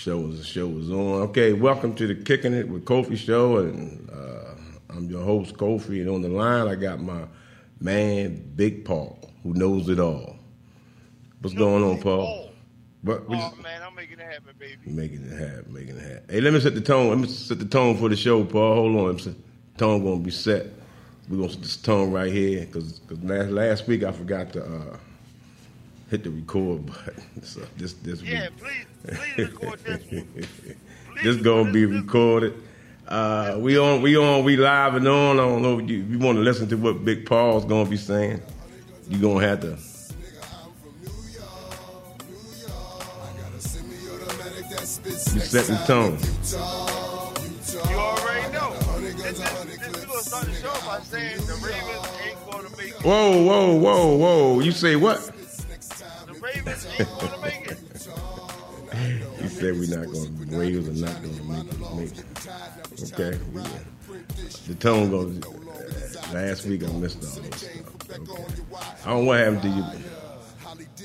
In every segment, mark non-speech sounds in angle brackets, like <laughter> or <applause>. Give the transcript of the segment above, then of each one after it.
show was the show was on. Okay, welcome to the Kicking It with Kofi show, and uh, I'm your host Kofi. And on the line, I got my man Big Paul, who knows it all. What's going on, Paul? What, oh man, I'm making it happen, baby. Making it happen, making it happen. Hey, let me set the tone. Let me set the tone for the show, Paul. Hold on, the tone gonna be set. We're gonna set this tone right here because last last week I forgot to. Uh, hit the record button. <laughs> So this this yeah, week. please please record this one. <laughs> this gonna be recorded. Uh, we on we on we live and on. I don't know if you, you want to listen to what Big Paul's gonna be saying. You gonna have to. You set the tone. You already know. This, this, this, gonna start the show by saying the Ravens ain't gonna make. Whoa, whoa, whoa, whoa! You say what? He said we're not going to. Ravens are not going to make it. Make it. Okay. The tone goes. Uh, last week I missed all this stuff. Okay. I don't know what happened to you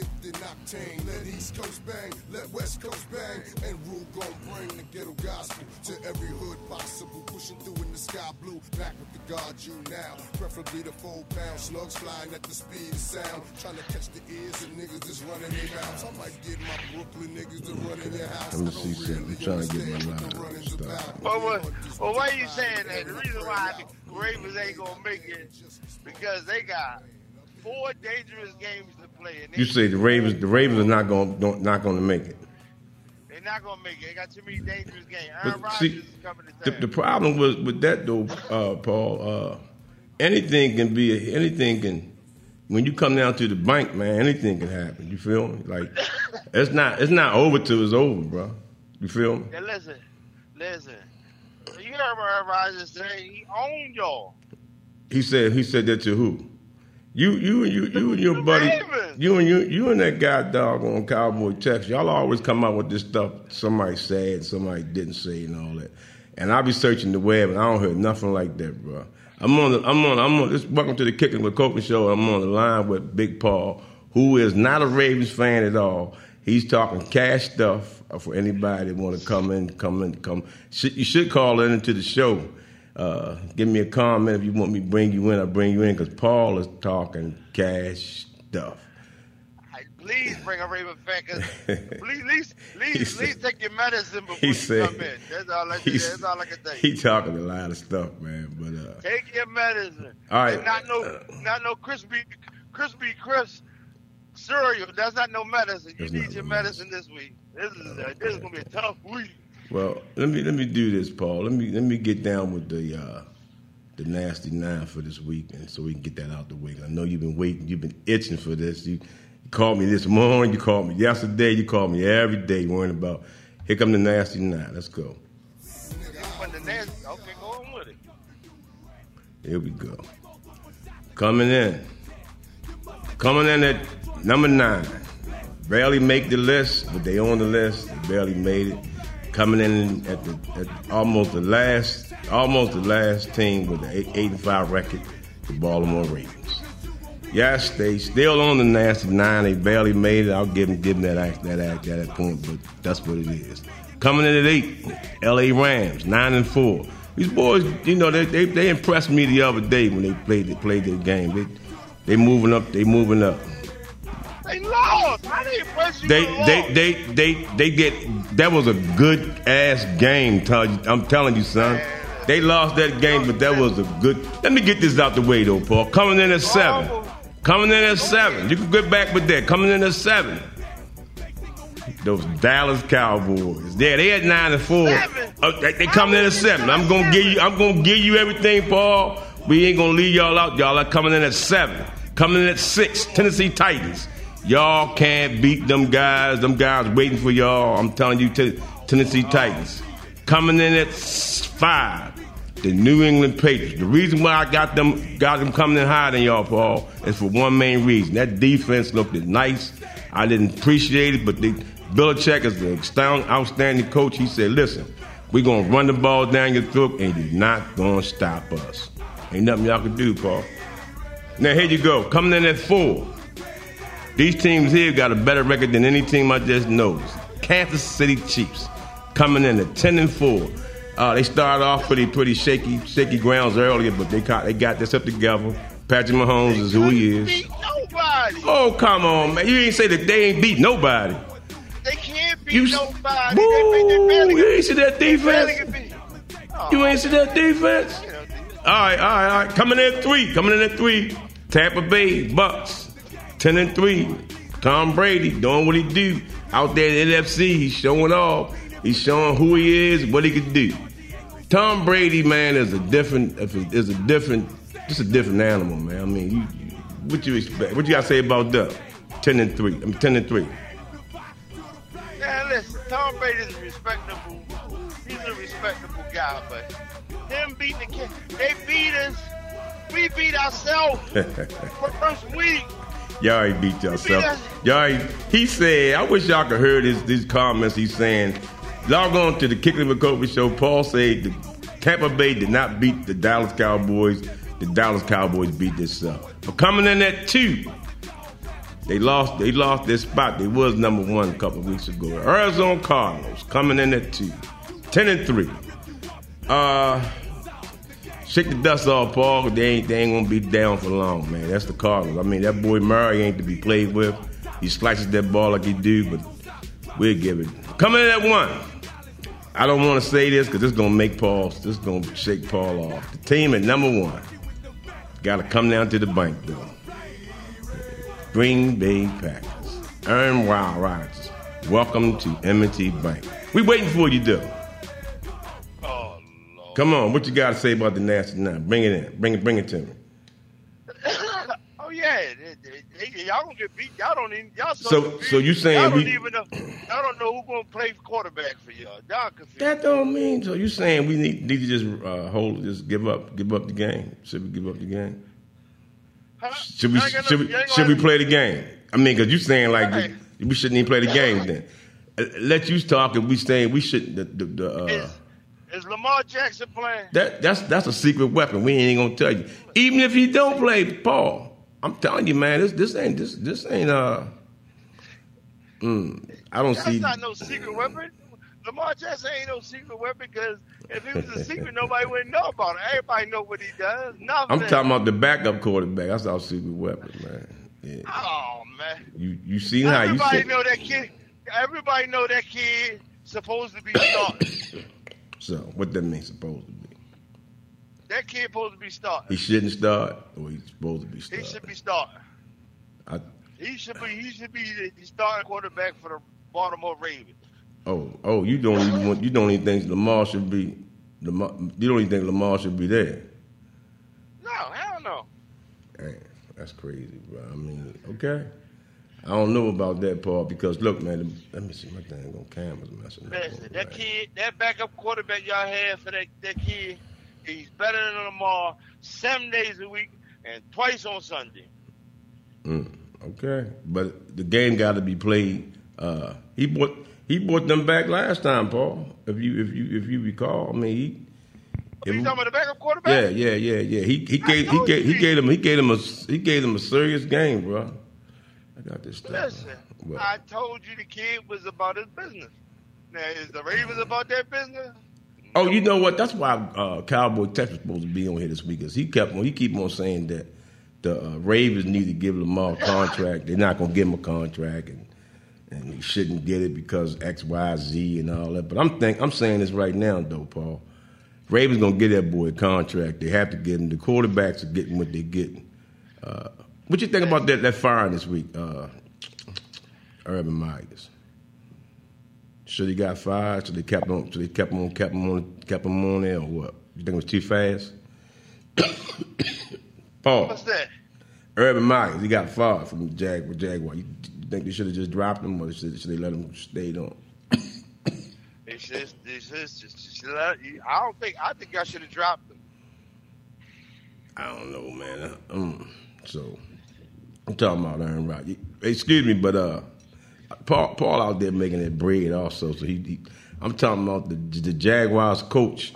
octane. Let East Coast bang, let West Coast bang, and rule gon' bring the ghetto gospel to every hood possible. Pushing through in the sky blue, back with the God you now. Preferably the four pound slugs flying at the speed of sound. Trying to catch the ears of niggas that's running their mouths. I might get my Brooklyn niggas to run in your house. I'm see something. I'm trying to get my line stuff. Well, well, well, why are you saying that? The reason why the Ravens ain't gonna make it because they got four dangerous games to play. you say the Ravens, the Ravens are not going, not going to make it. They're not going to make it. They got too many dangerous games. Aaron Rodgers see, is coming to the, the, problem was with that though, uh, Paul, uh, anything can be, anything can. When you come down to the bank, man, anything can happen. You feel me? Like <laughs> it's not, it's not over till it's over, bro. You feel me? Yeah, listen, listen. You heard Aaron Rodgers say he owned y'all. He said, he said that to who? You, you, you, you and your buddy, you and you, you and that guy dog on Cowboy Text, y'all always come out with this stuff. Somebody said, somebody didn't say, and all that. And I be searching the web, and I don't hear nothing like that, bro. I'm on, the, I'm on, I'm on. This welcome to the Kicking with Kofi show. I'm on the line with Big Paul, who is not a Ravens fan at all. He's talking cash stuff for anybody that want to come in, come in, come. You should call in into the show uh, give me a comment if you want me to bring you in. I'll bring you in because Paul is talking cash stuff. Please bring a Raven fan. <laughs> please, please, please, please take your medicine before he you said, come in. That's all I, that's all I can tell you. He talking a lot of stuff, man. But uh, take your medicine. All right, and not no, not no crispy, crispy crisp cereal. That's not no medicine. You need your medicine this week. This is uh, this is gonna be a tough week. Well, let me let me do this, Paul. Let me let me get down with the uh, the nasty nine for this week, and so we can get that out the way. I know you've been waiting, you've been itching for this. You, you called me this morning, you called me yesterday, you called me every day, worrying about. Here come the nasty nine. Let's go. Okay, go with it. Here we go. Coming in, coming in at number nine. Barely make the list, but they on the list. They barely made it coming in at, the, at almost the last almost the last team with the eight, eight and five record, the Baltimore Ravens. Yes, they still on the nasty nine. They barely made it. I'll give them give them that act, that act, that point, but that's what it is. Coming in at eight, L.A. Rams nine and four. These boys, you know, they, they they impressed me the other day when they played they played their game. They they moving up. They moving up. They lost. How they impress you? They they, they they they get that was a good ass game. I'm telling you, son. They lost that game, but that was a good. Let me get this out the way, though, Paul. Coming in at seven. Coming in at seven. You can get back with that. Coming in at seven. Those Dallas Cowboys. Yeah, they had nine and four. Oh, they, they coming in at seven. I'm gonna give you. I'm gonna give you everything, Paul. We ain't gonna leave y'all out. Y'all are coming in at seven. Coming in at six. Tennessee Titans. Y'all can't beat them guys. Them guys waiting for y'all. I'm telling you, t- Tennessee Titans. Coming in at five, the New England Patriots. The reason why I got them got them coming in higher than y'all, Paul, is for one main reason. That defense looked nice. I didn't appreciate it, but the, Belichick is the outstanding coach. He said, listen, we're going to run the ball down your throat and you're not going to stop us. Ain't nothing y'all can do, Paul. Now, here you go. Coming in at four, these teams here got a better record than any team I just know. Kansas City Chiefs. coming in at ten and four. Uh, they started off pretty pretty shaky shaky grounds earlier, but they got they got this up together. Patrick Mahomes is who he is. Beat nobody. Oh come on, man! You ain't say that they ain't beat nobody. They can't beat You, nobody. Woo, they, they you ain't see that defense. Oh, You ain't see that defense. All right, all right, all right. Coming in at three. Coming in at three. Tampa Bay Bucks, ten and three. Tom Brady doing what he do out there in the NFC. He's showing off. He's showing who he is, what he can do. Tom Brady, man, is a different. Is a different. Just a different animal, man. I mean, you, you, what you expect? What you got to say about that? Ten and three. I'm ten and three. Man, listen, Tom Brady's a respectable. He's a respectable guy, but him beating the they beat us. We beat ourselves <laughs> first week. Y'all ain't beat yourself. Y'all ain't, he said, I wish y'all could hear his, these comments he's saying. Log on to the with Kofi show. Paul said the Tampa Bay did not beat the Dallas Cowboys. The Dallas Cowboys beat themselves. But coming in at two, they lost they lost their spot. They was number one a couple weeks ago. Arizona Cardinals coming in at two. Ten and three. Uh Shake the dust off, Paul. They ain't, they ain't gonna be down for long, man. That's the Cardinals. I mean, that boy Murray ain't to be played with. He slices that ball like he do, but we'll give it. Coming in at one. I don't want to say this because this is gonna make Paul. This is gonna shake Paul off. The team at number one got to come down to the bank, though. Green Bay Packers. Aaron Wild Rodgers. Welcome to M&T Bank. We waiting for you, though. Come on, what you got to say about the Nasty Nine? Bring it in. Bring it. Bring it to me. <laughs> oh yeah, they- they- they- y'all gonna get beat. Y'all don't even. Y'all So- so you saying y'all don't we- even know? Y'all don't know who gonna play quarterback for y'all. Y'all confused. That don't mean so. You saying we need, need to just uh, hold, just give up, give up the game? Should we give up the game? Huh? Should we? Y'all ain't got Should we? Should we play the game? I mean, because you saying like Right. we, we shouldn't even play the game. Then Uh, let you talk, and we saying we shouldn't. The, the, the, uh, Is, Lamar Jackson playing? that that's that's a secret weapon. We ain't gonna tell you. Even if he don't play, Paul, I'm telling you, man, this this ain't this this ain't uh. Mm, I don't That's see. That's not no secret weapon. Lamar Jackson ain't no secret weapon because if it was a secret, nobody wouldn't know about it. Everybody know what he does. Nothing. I'm talking about the backup quarterback. That's our secret weapon, man. Yeah. Oh man. You you seen how you Everybody know that kid. Everybody know that kid supposed to be starting. <coughs> so. What that mean? Supposed to be. that kid supposed to be starting. He shouldn't start, or he's supposed to be starting. He should be starting. I, He should be. He should be the starting quarterback for the Baltimore Ravens. oh, oh, you don't even want, you don't even think Lamar should be. Lamar, you don't even think Lamar should be there. No, hell no. Hey, that's crazy, bro. I mean, okay. I don't know about that part because look, man. Let me see my thing on cameras messing up. Listen, that Right. kid, that backup quarterback y'all have for that that kid, he's better than Lamar seven days a week and twice on Sunday. Mm, okay, but the game got to be played. Uh, he brought he brought them back last time, Paul. If you if you if you recall, I mean, he, you talking about the backup quarterback? yeah, yeah, yeah. yeah. He he I gave he gave he- gave him he gave him a he gave him a serious game, bro. I got this stuff. Listen? I told you the kid was about his business. Now, is the Ravens about their business? Oh, you know what? That's why uh, Cowboy Tech was supposed to be on here this week. Cause he kept on, he keep on saying that the uh, Ravens need to give Lamar a contract. They're not gonna give him a contract, and and he shouldn't get it because X, Y, Z, and all that. But I'm think I'm saying this right now, though, Paul. Ravens gonna get that boy a contract. They have to get him. The quarterbacks are getting what they're getting. Uh, what you think about that that firing this week, uh, Urban Meyers? Should he got fired? Should they kept on? Should they kept on? Kept him on? Kept him on there or what? You think it was too fast? <coughs> Paul, What's that? Urban Meyers, he got fired from Jag, Jaguar. You, think they should have just dropped him, or should, should they let him stay on? It's just, it's just, it's just, I don't think, I think I should have dropped him. I don't know, man. Um, so I'm talking about Aaron Rodgers. Excuse me, but uh, Paul, Paul out there making that bread also. So he, he I'm talking about the the Jaguars coach,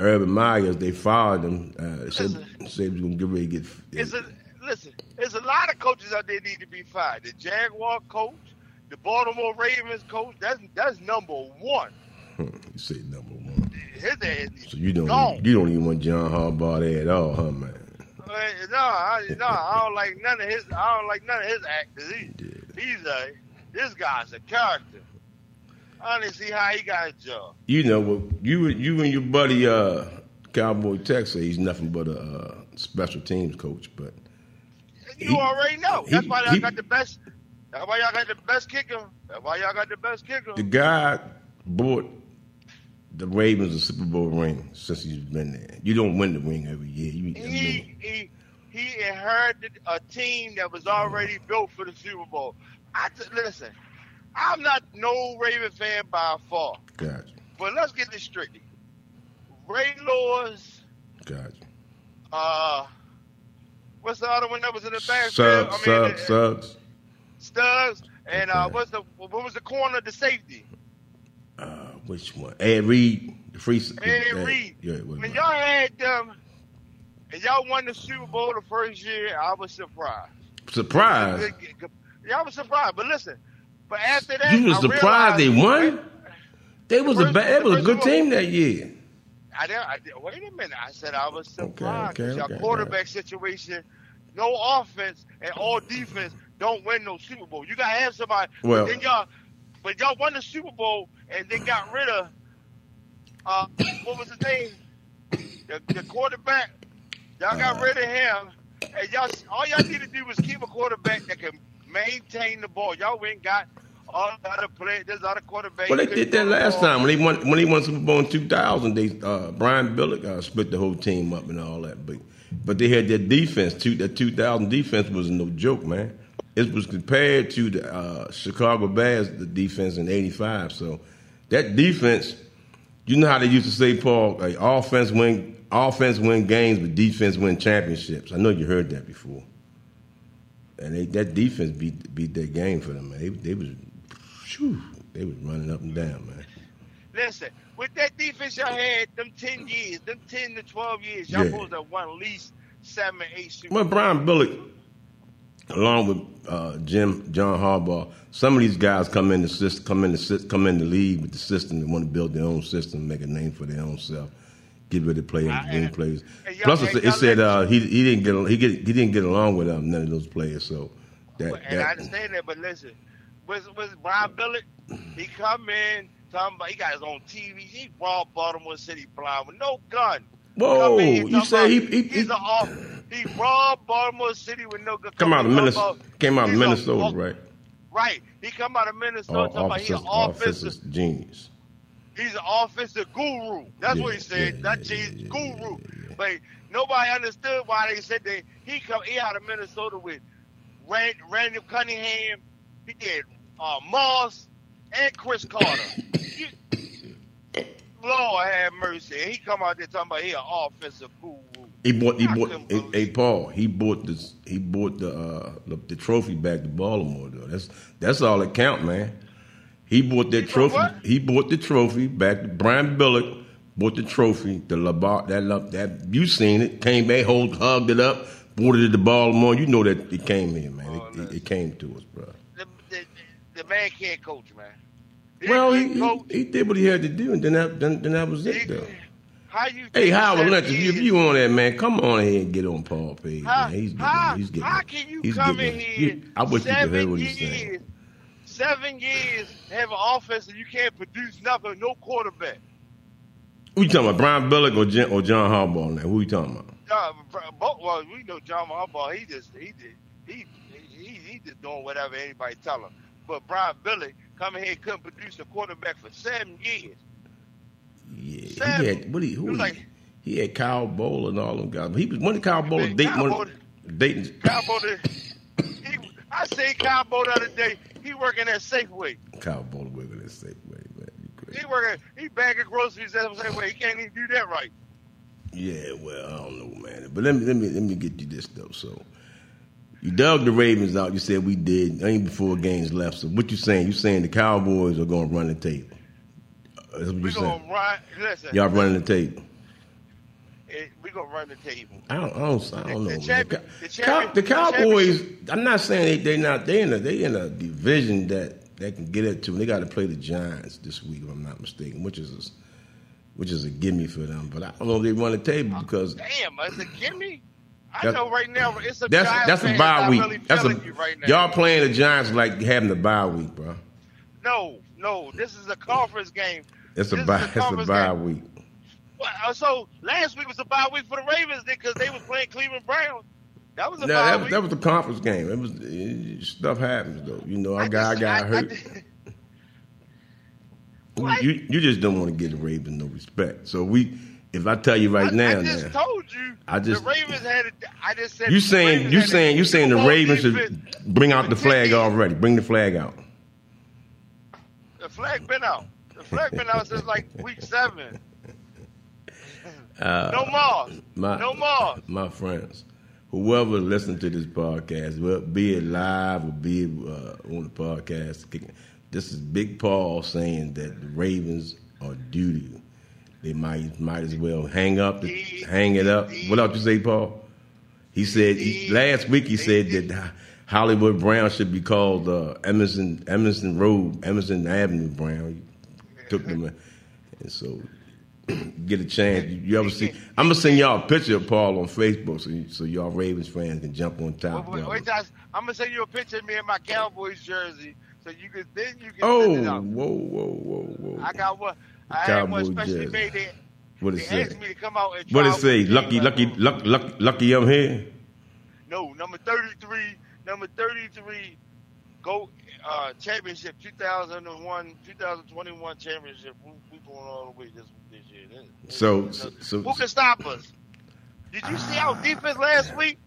Urban Meyers. They fired him. Uh, said Listen. said he was gonna get ready to get. It's a, listen, there's a lot of coaches out there need to be fired. The Jaguar coach, the Baltimore Ravens coach, that's, that's number one. Hmm, you say number one. His ass So you don't gone. you don't even want John Harbaugh there at all, huh, man? No, I, no, I don't like none of his. I don't like none of his actors. He, he's a this guy's a character. I don't see how he got a job. You know, well, you you and your buddy uh, Cowboy say he's nothing but a uh, special teams coach, but You He- already know. That's he- why y'all he- got the best. That's why y'all got the best kicker. That's why y'all got the best kicker. the guy bought the Ravens a Super Bowl ring since he's been there. You don't win the ring every year. You, I mean, he he he inherited a team that was already built for the Super Bowl. I t- listen. I'm not no Raven fan by far, gotcha, but let's get this straight. Ray Lewis, gotcha. uh, what's the other one that was in the backfield? Suggs, I mean, Suggs, uh, Suggs. Stubbs, and uh, what's the what was the corner, the safety? Which one? Ed Reed, the free. Ed Reed. Yeah, When y'all had them, and y'all won the Super Bowl the first year, I was surprised. surprised. Y'all was surprised, but listen. But after that, You was I surprised they won. They was a first- bad. It the was a good team that year. I didn't, I did, wait a minute. I said I was surprised. okay, 'cause y'all okay, quarterback situation, no offense and all defense don't win no Super Bowl. You gotta have somebody. Well- then y'all, but y'all won the Super Bowl and then got rid of uh, what was his name? The, the quarterback. Y'all got rid of him, and y'all all y'all need to do was keep a quarterback that can maintain the ball. Y'all went got all the other players. There's other quarterbacks. Well, they did that last time when they won when they won Super Bowl in 2000. They uh, Brian Billick uh, split the whole team up and all that, but but they had their defense. Two, that 2000 defense was no joke, man. It was compared to the uh, Chicago Bears the defense in '85. So that defense, you know how they used to say, Paul, like, offense win offense win games, but defense win championships. I know you heard that before. And they, that defense beat beat that game for them, man. They, they was, phew, they was running up and down, man. Listen, with that defense y'all had, them 10 years, them 10 to 12 years, y'all Yeah. supposed to have won at least seven, eight Super Well, Brian Billick, along with uh, Jim John Harbaugh, some of these guys come in the system, come in the come in the league with the system and want to build their own system, make a name for their own self, get rid of players, and- players. y'all- Plus, it, said- it y'all said uh, he he didn't get he get he didn't get along with um, none of those players. So that, And I understand that, but listen, was was Brian Billick? He come in talking about he got his own TV. He brought Baltimore City blind with no gun. whoa, you say he he, he's he an off. He robbed Baltimore City with no gun. come out of Minnesota? Came out of Minnesota, right? Right. He come out of Minnesota talking about he's an offensive. genius. He's an offensive guru. That's what he said. yeah, Not yeah, cheese yeah, guru. yeah, yeah. But nobody understood why they said that he come he out of Minnesota with Rand, Randall Cunningham. He did uh, Moss and Cris Carter. <coughs> Lord have mercy. He come out there talking about he an offensive guru. He bought. He bought. Hey, hey. Paul. He bought this. He bought the, uh, the the trophy back to Baltimore. Though that's that's all that count, man. He bought that bought trophy. He bought the trophy back. to Brian Billick bought the trophy. The Labar that that you seen it. Came back, hold, hugged it up, brought it to Baltimore. You know that it came here, man. Oh, it, it, it came to us, bro. The, the, the man can't coach, man. Well, he, he, he did what he had to do, and then that then, then that was it, though. How you Hey, Howard Lynch, if you, on that, man, come on here and get on Paul Page. How, man. He's getting, how, he's getting, how can you he's come getting- in here? I wish you could hear what he's years, saying. Seven years have an offense and you can't produce nothing, no quarterback. Who you talking about, Brian Billick or, Jen, or John Harbaugh now? Who you talking about? Uh, both, well, we know John Harbaugh. He just he did he he he just doing whatever anybody tell him. But Brian Billick coming here and couldn't produce a quarterback for seven years. He had, what he, who was he, like- he had Kyle Boller and all them guys. He was, one of Kyle Boller, Man, Dayton, Kyle one, Boller- Dayton, Cowboy, he, I seen Cowboy the other day. He working at Safeway. Kyle Boller working that safe way, man. He working. He bagging groceries at Safeway. He can't even do that right. Yeah, well, I don't know, man. But let me let me let me get you this though. So you dug the Ravens out. You said we did. Ain't before games left. So what you saying? You saying the Cowboys are going to run the table? That's what you saying? gonna run. Listen, Y'all running the table? eh, we gonna run the table. I don't, I don't, I don't know. The champion- The, Cow- champion- the the Cowboys. I'm not saying they they not they in a they in a division that they can get it to. They got to play the Giants this week, if I'm not mistaken, which is a, which is a gimme for them. But I don't know if they run the table because damn, it's a gimme. I know right now it's a that's Giants that's a bye week. Really that's a you right now. y'all playing the Giants like having the bye week, bro. No, no, this is a conference game. It's a bye. It's a bye game. week. Well, uh, so last week was a bye week for the Ravens then because they was playing Cleveland Browns. That was a No, bye that, week. that was the conference game. It was it, stuff happens though. You know, I, got I just- got hurt. <laughs> What? you you just don't want to give the Ravens no respect. So we, if I tell you right I, now, I just now, told you. I just- the Ravens had. A, I just said you saying you saying you saying the Ravens should bring out the flag already. Bring the flag out. The flag been out. Flag been out since like week seven. Uh, No more. my, no more. My friends, whoever listens to this podcast, well, be it live or be it uh, on the podcast, this is Big Paul saying that the Ravens are doo doo. They might might as well hang up, the, hang it up. What else you say, Paul? He said he, last week. He said that Hollywood Brown should be called uh, Emerson Emerson Road, Emerson Avenue Brown. Took them, and so <clears throat> get a chance. You, you ever see? <laughs> I'm gonna send y'all a picture of Paul on Facebook, so you, so y'all Ravens fans can jump on top. Wait, wait, wait, I'm gonna send you a picture of me in my Cowboys jersey, so you can then you can Oh, it whoa, whoa, whoa, whoa! I got one. I had one specially jersey. made. They, what they it say? asked me to come out and What it say? Lucky, lucky, lucky, lucky, lucky, I'm here. No, number 33, number 33, go uh, championship 2001, 2021 championship. We, we going all the way this this year. This- So, so, so who can stop us? Did you see our defense last week?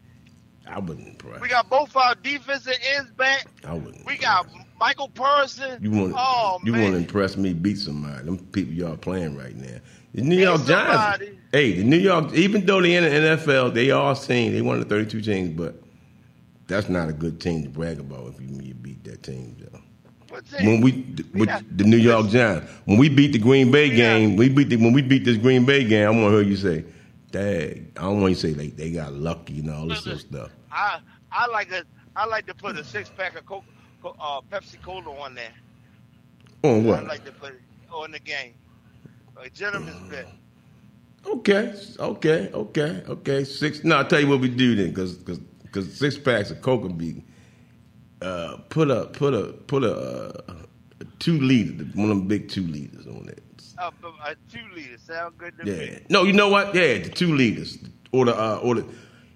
I wouldn't impress. We got both our defensive ends back. I wouldn't. We got Michael Person. You want? Oh you want to impress me? Beat somebody. Them people y'all playing right now. The New York Giants. Hey, the New York. Even though they in the NFL, they all team. They one of the 32 teams, but that's not a good team to brag about if you, you beat that team. Though. When we, with not- the New York Giants, when we beat the Green Bay We game, not- we beat the, when we beat this Green Bay game. I want to hear you say, "Dang!" I don't want you to say like they got lucky and all this other stuff. I I like to I like to put a six pack of Coke, uh, Pepsi Cola on there. On what? I like to put it on the game. A gentleman's bet. Okay, okay, okay, okay. Six. No, I'll tell you what we do then, because because six packs of Coke would be uh, put a put a put a, uh, a two liter, one of them big two liters on it. Uh, but a two liter sound good to Yeah. me. No, you know what? Yeah, the two liters or the uh, or the.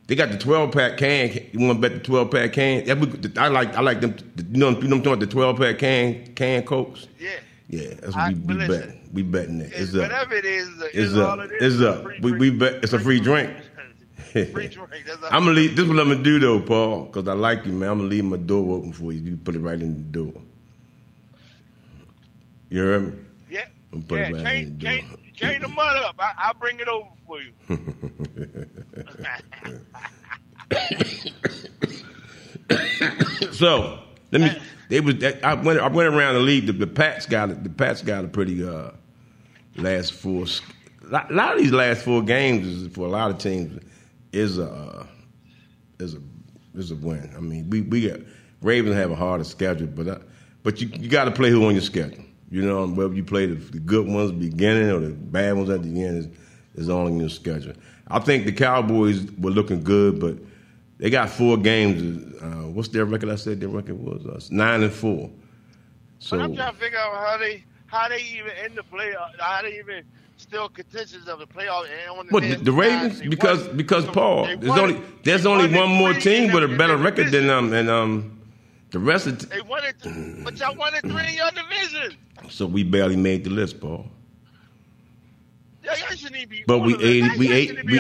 They got the twelve pack can. You want to bet the twelve pack can? That I like. I like them. You know, you know what I'm talking about? The twelve pack can can cokes. Yeah. Yeah, that's what I- we, we listen, bet. We betting that. It's It's up. whatever it is, it's, It's all up. it is. It's up. Free We- we bet- it's a free drink. free drink. I'm gonna leave. This is what I'm gonna do though, Paul, because I like you, man. I'm gonna leave my door open for you. You put it right in the door. You heard me? Yeah. I'm put Yeah, it right chain, in the door. chain the mud up. I, I'll bring it over for you. <laughs> So let me. They was. I went. I went around the league. The, the Pats got. The Pats got a pretty uh, last four. A lot, lot of these last four games is for a lot of teams is a uh, is a is a win. I mean, we we got Ravens have a harder schedule, but uh, but you you got to play who on your schedule. You know, whether you play the, the good ones beginning or the bad ones at the end is is all on your schedule. I think the Cowboys were looking good, but they got four games. Uh, what's their record? I said their record was uh, nine and four. So but I'm trying to figure out how they how they even in the playoff, how they even still contentions of the playoff. And the What the, Ravens? Because won- because so Paul, there's won only there's they only one more team with a better record than um and um the rest of. The They won it, but y'all won it three in your division. so we barely made the list, Paul. Yeah, y'all shouldn't be. But we on the list. eight we eight we,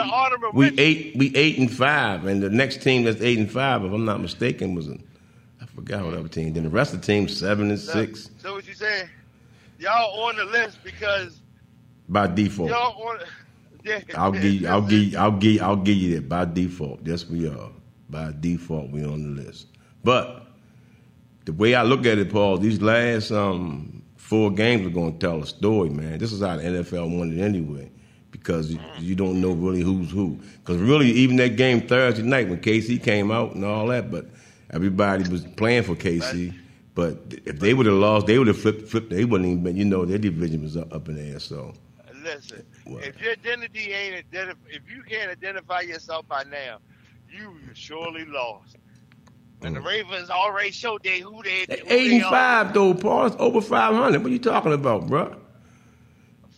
we eight we eight and five, and the next team that's eight and five, if I'm not mistaken, was an, I forgot what other team. Then the rest of the team seven and So- six So what you saying? Y'all on the list because by default. Yeah, I'll give you, I'll give I'll give I'll give you that by default. Yes, we are. By default, we on the list. But the way I look at it, Paul, these last um, four games are going to tell a story, man. This is how the NFL won it anyway, because you, you don't know really who's who. Because really, even that game Thursday night when KC came out and all that, but everybody was playing for KC. But if they would have lost, they would have flipped. Flipped. They wouldn't even been. You know, their division was up, up in the air. So Listen, What? if your identity ain't identif- if you can't identify yourself by now, you surely lost. And the Mm. Ravens already showed they who they who eight they and are. five though, Paul. It's over five hundred. What are you talking about, bro?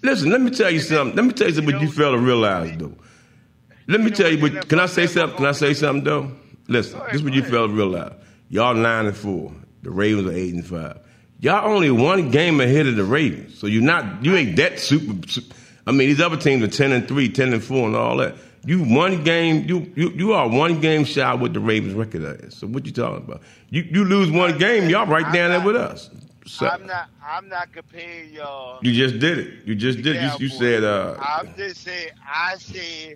Listen, let me tell you something. Let me tell you something. What you fail to realize, though. Let me You know tell you. what What, can I say something? Can I say something though? Listen, ahead, this is what you fail to realize. Y'all nine and four. The Ravens are eight and five. Y'all only one game ahead of the Ravens. So you're not. You ain't that super. su- I mean, these other teams are ten and three, 10 and four, and all that. You one game. You you you are one game shy with the Ravens record is. So what you talking about? You you lose one game, y'all right down there with us. So, I'm not I'm not comparing y'all. you just did it. You just did. it. You, you said. uh I'm just saying. I said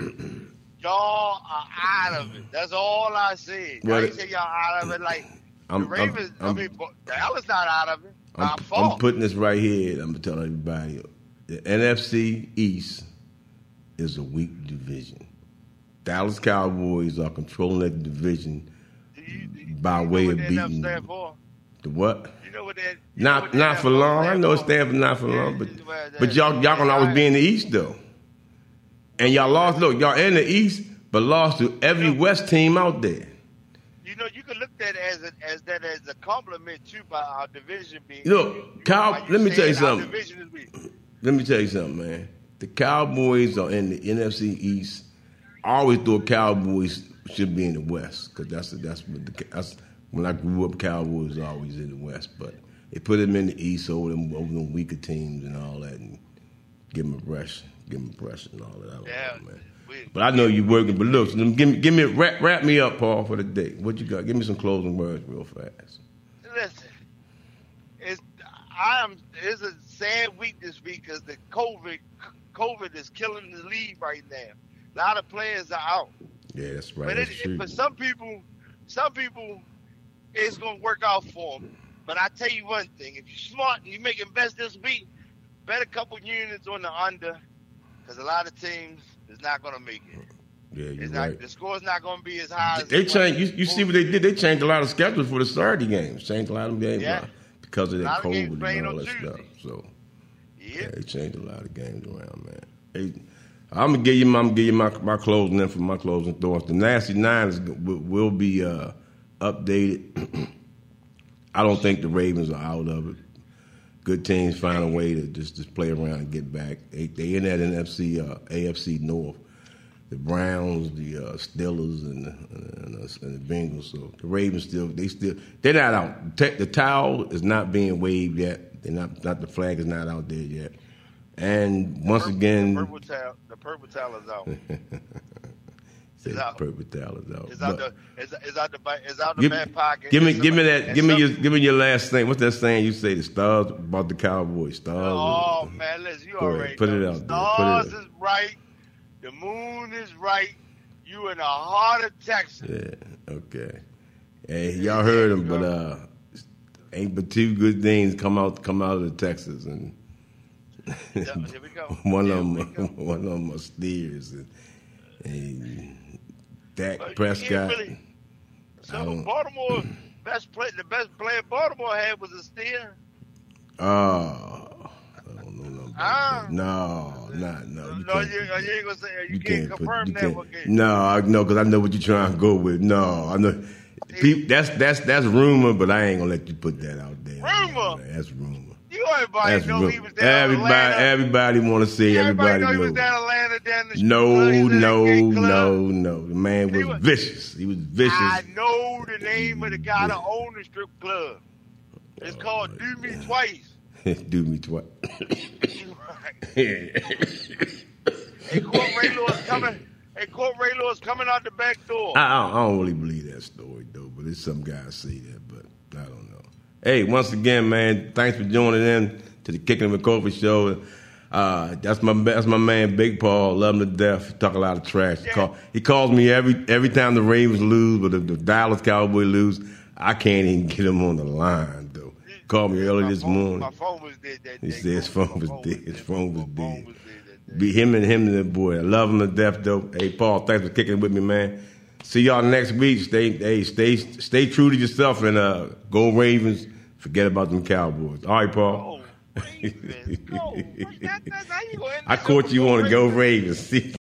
y'all are out of it. That's all I said. I didn't say y'all out of it. Like I'm- the Ravens. I'm- i mean, Dallas not out of it. I'm, I'm putting this right here. I'm telling everybody, the NFC East is a weak division. Dallas Cowboys are controlling that division. You- you- by you way of beating-? The what? You know what that? Not what not for long. I know it for? stands for not for Yeah, long, but but y'all y'all gonna always be in the East though. And y'all lost. Look, y'all in the East, but lost to every West team out there. You know, you can look at that as a, as that as a compliment too by our division being. Look, you- you- Kyle, why let me tell you something. division is weak. Let me tell you something, man. The Cowboys are in the NFC East. I always thought Cowboys should be in the West because that's that's what the that's when I grew up. Cowboys was always in the West, but they put them in the East over them over them weaker teams and all that, and give them a rush, give them a rush and all that. I Yeah, know, man. But I know you're working. But look, so let me- give me give me wrap, wrap me up, Paul, for the day. What you got? Give me some closing words, real fast. listen, it's I am. It's a sad week this week because the COVID COVID is killing the league right now. A lot of players are out. Yeah, that's right. But it, that's true. for some people, some people, it's gonna work out for them. But I tell you one thing: if you're smart and you make invest this week, bet a couple units on the under, because a lot of teams is not gonna make it. yeah, you're It's right. not, the score's not gonna be as high. as They was changed. You, you see what they did? They changed a lot of schedules for the Saturday games. Changed a lot of games Yeah. uh, because of that of COVID and all that Tuesday. stuff. So yeah, Yeah. they changed a lot of games around, man. They, I'm gonna give you. My, I'm gonna give you my my closing in for my closing thoughts. The nasty nine is, will, will be uh, updated. <clears throat> I don't think the Ravens are out of it. Good teams find a way to just, just play around and get back. They they in that NFC uh, AFC North. The Browns, the uh, Steelers, and the, and, the, and the Bengals. So the Ravens still they still they're not out. The towel is not being waved yet. They're not not the flag is not out there yet. And once Purple- again, the purple towel, the purple towel is out. <laughs> say It's out. purple towel is out. It's out But- the it's, it's out the it's out the Give, back pocket. give me, give me that. Give me your, give me your last thing. What's that saying you say? The stars about the Cowboys. Stars. Oh man, listen, you ahead, already put it out there, Stars put it is right. The moon is right. You in the heart of Texas. Yeah. Okay. Hey, y'all heard him, but uh, ain't but two good things come out come out of the Texas, and Yeah, here we go. <laughs> one of them <laughs> one of them are Steers, and, and Dak But Prescott. really- So Baltimore <clears throat> best play the best player Baltimore had was a steer. Oh, I don't know Ah. that. No, not no. You no, can't, you, you ain't gonna say you, you can't, confirm you that. can't- one. No, I know because I know what you're trying to go with. No, I know. Peop that's that's that's rumor, but I ain't gonna let you put that out there. Rumor? That's rumor. Everybody That's know rumor. he was down Everybody, Atlanta. everybody want to see. Everybody, Everybody, know he was down Atlanta down the. No, He's in that no, no, no. The man was was- vicious. He was vicious. I know the name of the guy that owned the strip club. It's Oh, called Do Me Twice. <laughs> Do me twice. hey, Court Ray Lewis coming. Hey, Court Ray Lewis coming out the back door. I, I, I don't really believe that story though, but it's some guys say that, Hey, once again, man, thanks for joining in to the Kicking with Kofi show. Uh, that's my that's my man, Big Paul. Love him to death. He talk a lot of trash. He, call, he calls me every every time the Ravens lose, but if the Dallas Cowboy lose, I can't even get him on the line though. Called me early My this phone- morning. My phone was dead that He said his phone was dead. His phone was My dead. was dead. Be him and him and the boy. I love him to death though. Hey Paul, thanks for kicking with me, man. See y'all next week. Stay hey, stay stay true to yourself and uh go Ravens. Forget about them Cowboys. All right, Paul. Oh, Ravens. No. That- that's how you gonna end <laughs> I caught you on to go Ravens. Ravens. <laughs> See?